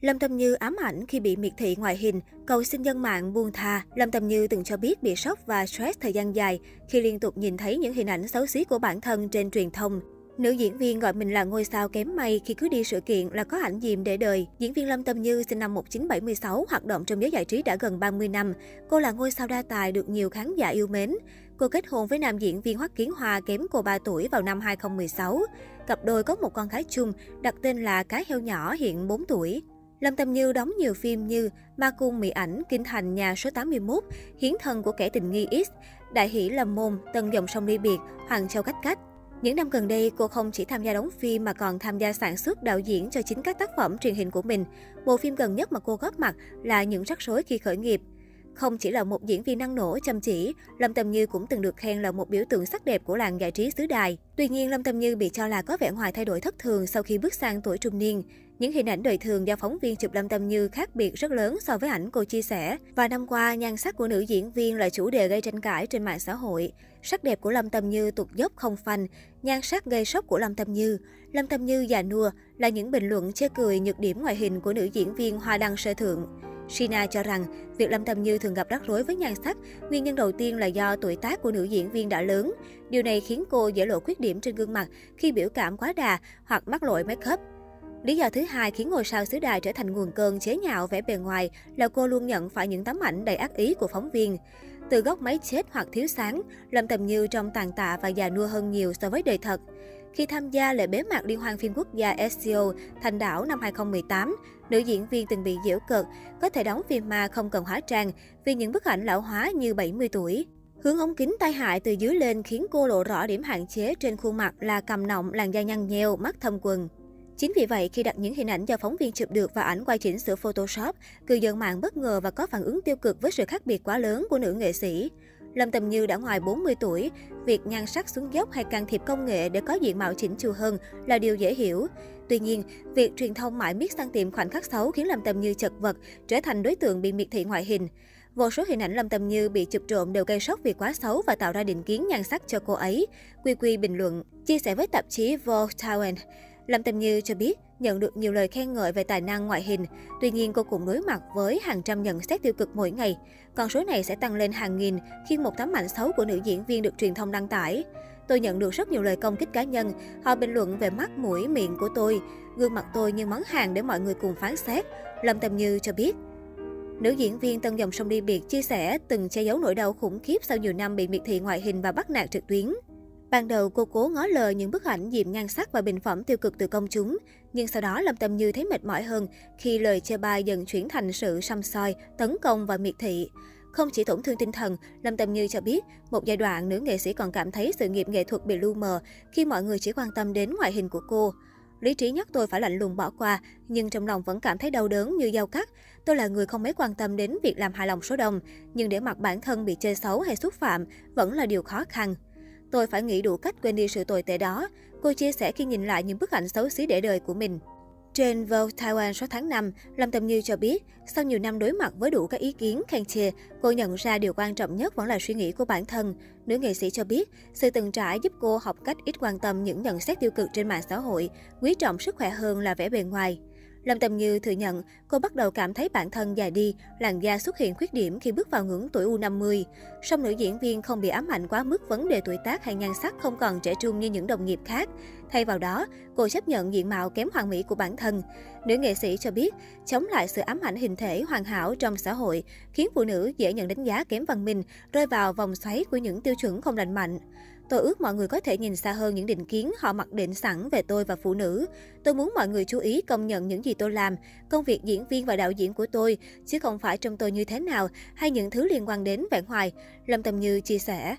Lâm Tâm Như ám ảnh khi bị miệt thị ngoại hình, cầu xin dân mạng buông tha. Lâm Tâm Như từng cho biết bị sốc và stress thời gian dài khi liên tục nhìn thấy những hình ảnh xấu xí của bản thân trên truyền thông. Nữ diễn viên gọi mình là ngôi sao kém may khi cứ đi sự kiện là có ảnh dìm để đời. Diễn viên Lâm Tâm Như sinh năm 1976, hoạt động trong giới giải trí đã gần 30 năm. Cô là ngôi sao đa tài được nhiều khán giả yêu mến. Cô kết hôn với nam diễn viên Hoắc Kiến Hoa kém cô 3 tuổi vào năm 2016. Cặp đôi có một con gái chung, đặt tên là Cá heo nhỏ hiện 4 tuổi. Lâm Tâm Như đóng nhiều phim như Ma Cung Mỹ Ảnh, Kinh Thành Nhà số 81, Hiến Thân của kẻ tình nghi X, Đại Hỷ Lâm Môn, Tân Dòng Sông Ly Biệt, Hoàng Châu Cách Cách. Những năm gần đây, cô không chỉ tham gia đóng phim mà còn tham gia sản xuất, đạo diễn cho chính các tác phẩm truyền hình của mình. Bộ phim gần nhất mà cô góp mặt là Những rắc rối khi khởi nghiệp. Không chỉ là một diễn viên năng nổ, chăm chỉ, Lâm Tâm Như cũng từng được khen là một biểu tượng sắc đẹp của làng giải trí xứ đài. Tuy nhiên, Lâm Tâm Như bị cho là có vẻ ngoài thay đổi thất thường sau khi bước sang tuổi trung niên. Những hình ảnh đời thường do phóng viên chụp Lâm Tâm Như khác biệt rất lớn so với ảnh cô chia sẻ. Và năm qua, nhan sắc của nữ diễn viên là chủ đề gây tranh cãi trên mạng xã hội. Sắc đẹp của Lâm Tâm Như tụt dốc không phanh, nhan sắc gây sốc của Lâm Tâm Như. Lâm Tâm Như già nua là những bình luận chê cười nhược điểm ngoại hình của nữ diễn viên Hoa Đăng Sơ Thượng. Sina cho rằng, việc Lâm Tâm Như thường gặp rắc rối với nhan sắc, nguyên nhân đầu tiên là do tuổi tác của nữ diễn viên đã lớn. Điều này khiến cô dễ lộ khuyết điểm trên gương mặt khi biểu cảm quá đà hoặc mắc lỗi make up. Lý do thứ hai khiến ngôi sao xứ đài trở thành nguồn cơn chế nhạo vẻ bề ngoài là cô luôn nhận phải những tấm ảnh đầy ác ý của phóng viên. Từ góc máy chết hoặc thiếu sáng, Lâm Tầm Như trông tàn tạ và già nua hơn nhiều so với đời thật. Khi tham gia lễ bế mạc Liên hoan phim quốc gia SCO Thành đảo năm 2018, nữ diễn viên từng bị giễu cợt, có thể đóng phim ma không cần hóa trang vì những bức ảnh lão hóa như 70 tuổi. Hướng ống kính tai hại từ dưới lên khiến cô lộ rõ điểm hạn chế trên khuôn mặt là cầm nọng, làn da nhăn nheo, mắt thâm quần. Chính vì vậy, khi đặt những hình ảnh do phóng viên chụp được và ảnh quay chỉnh sửa Photoshop, cư dân mạng bất ngờ và có phản ứng tiêu cực với sự khác biệt quá lớn của nữ nghệ sĩ. Lâm Tầm Như đã ngoài 40 tuổi, việc nhan sắc xuống dốc hay can thiệp công nghệ để có diện mạo chỉnh chu hơn là điều dễ hiểu. Tuy nhiên, việc truyền thông mãi miết sang tìm khoảnh khắc xấu khiến Lâm Tầm Như chật vật, trở thành đối tượng bị miệt thị ngoại hình. Vô số hình ảnh Lâm Tâm Như bị chụp trộm đều gây sốc vì quá xấu và tạo ra định kiến nhan sắc cho cô ấy. Quy Quy bình luận, chia sẻ với tạp chí Vogue Talent. Lâm Tâm Như cho biết nhận được nhiều lời khen ngợi về tài năng ngoại hình. Tuy nhiên, cô cũng đối mặt với hàng trăm nhận xét tiêu cực mỗi ngày. Con số này sẽ tăng lên hàng nghìn khi một tấm ảnh xấu của nữ diễn viên được truyền thông đăng tải. Tôi nhận được rất nhiều lời công kích cá nhân. Họ bình luận về mắt, mũi, miệng của tôi. Gương mặt tôi như món hàng để mọi người cùng phán xét. Lâm Tâm Như cho biết. Nữ diễn viên Tân Dòng Sông Đi Biệt chia sẻ từng che giấu nỗi đau khủng khiếp sau nhiều năm bị miệt thị ngoại hình và bắt nạt trực tuyến. Ban đầu cô cố ngó lờ những bức ảnh dìm nhan sắc và bình phẩm tiêu cực từ công chúng, nhưng sau đó Lâm Tâm Như thấy mệt mỏi hơn khi lời chê bai dần chuyển thành sự xăm soi, tấn công và miệt thị. Không chỉ tổn thương tinh thần, Lâm Tâm Như cho biết, một giai đoạn nữ nghệ sĩ còn cảm thấy sự nghiệp nghệ thuật bị lu mờ khi mọi người chỉ quan tâm đến ngoại hình của cô. Lý trí nhắc tôi phải lạnh lùng bỏ qua, nhưng trong lòng vẫn cảm thấy đau đớn như dao cắt. Tôi là người không mấy quan tâm đến việc làm hài lòng số đông, nhưng để mặc bản thân bị chơi xấu hay xúc phạm vẫn là điều khó khăn. Tôi phải nghĩ đủ cách quên đi sự tồi tệ đó. Cô chia sẻ khi nhìn lại những bức ảnh xấu xí để đời của mình. Trên Vogue Taiwan số tháng 5, Lâm Tâm Như cho biết, sau nhiều năm đối mặt với đủ các ý kiến khen chê, cô nhận ra điều quan trọng nhất vẫn là suy nghĩ của bản thân. Nữ nghệ sĩ cho biết, sự từng trải giúp cô học cách ít quan tâm những nhận xét tiêu cực trên mạng xã hội, quý trọng sức khỏe hơn là vẻ bề ngoài. Lâm Tâm Như thừa nhận, cô bắt đầu cảm thấy bản thân già đi, làn da xuất hiện khuyết điểm khi bước vào ngưỡng tuổi U50. Song nữ diễn viên không bị ám ảnh quá mức vấn đề tuổi tác hay nhan sắc không còn trẻ trung như những đồng nghiệp khác. Thay vào đó, cô chấp nhận diện mạo kém hoàn mỹ của bản thân. Nữ nghệ sĩ cho biết, chống lại sự ám ảnh hình thể hoàn hảo trong xã hội, khiến phụ nữ dễ nhận đánh giá kém văn minh, rơi vào vòng xoáy của những tiêu chuẩn không lành mạnh. Tôi ước mọi người có thể nhìn xa hơn những định kiến họ mặc định sẵn về tôi và phụ nữ. Tôi muốn mọi người chú ý công nhận những gì tôi làm, công việc diễn viên và đạo diễn của tôi, chứ không phải trong tôi như thế nào hay những thứ liên quan đến vẻ ngoài, Lâm Tâm Như chia sẻ.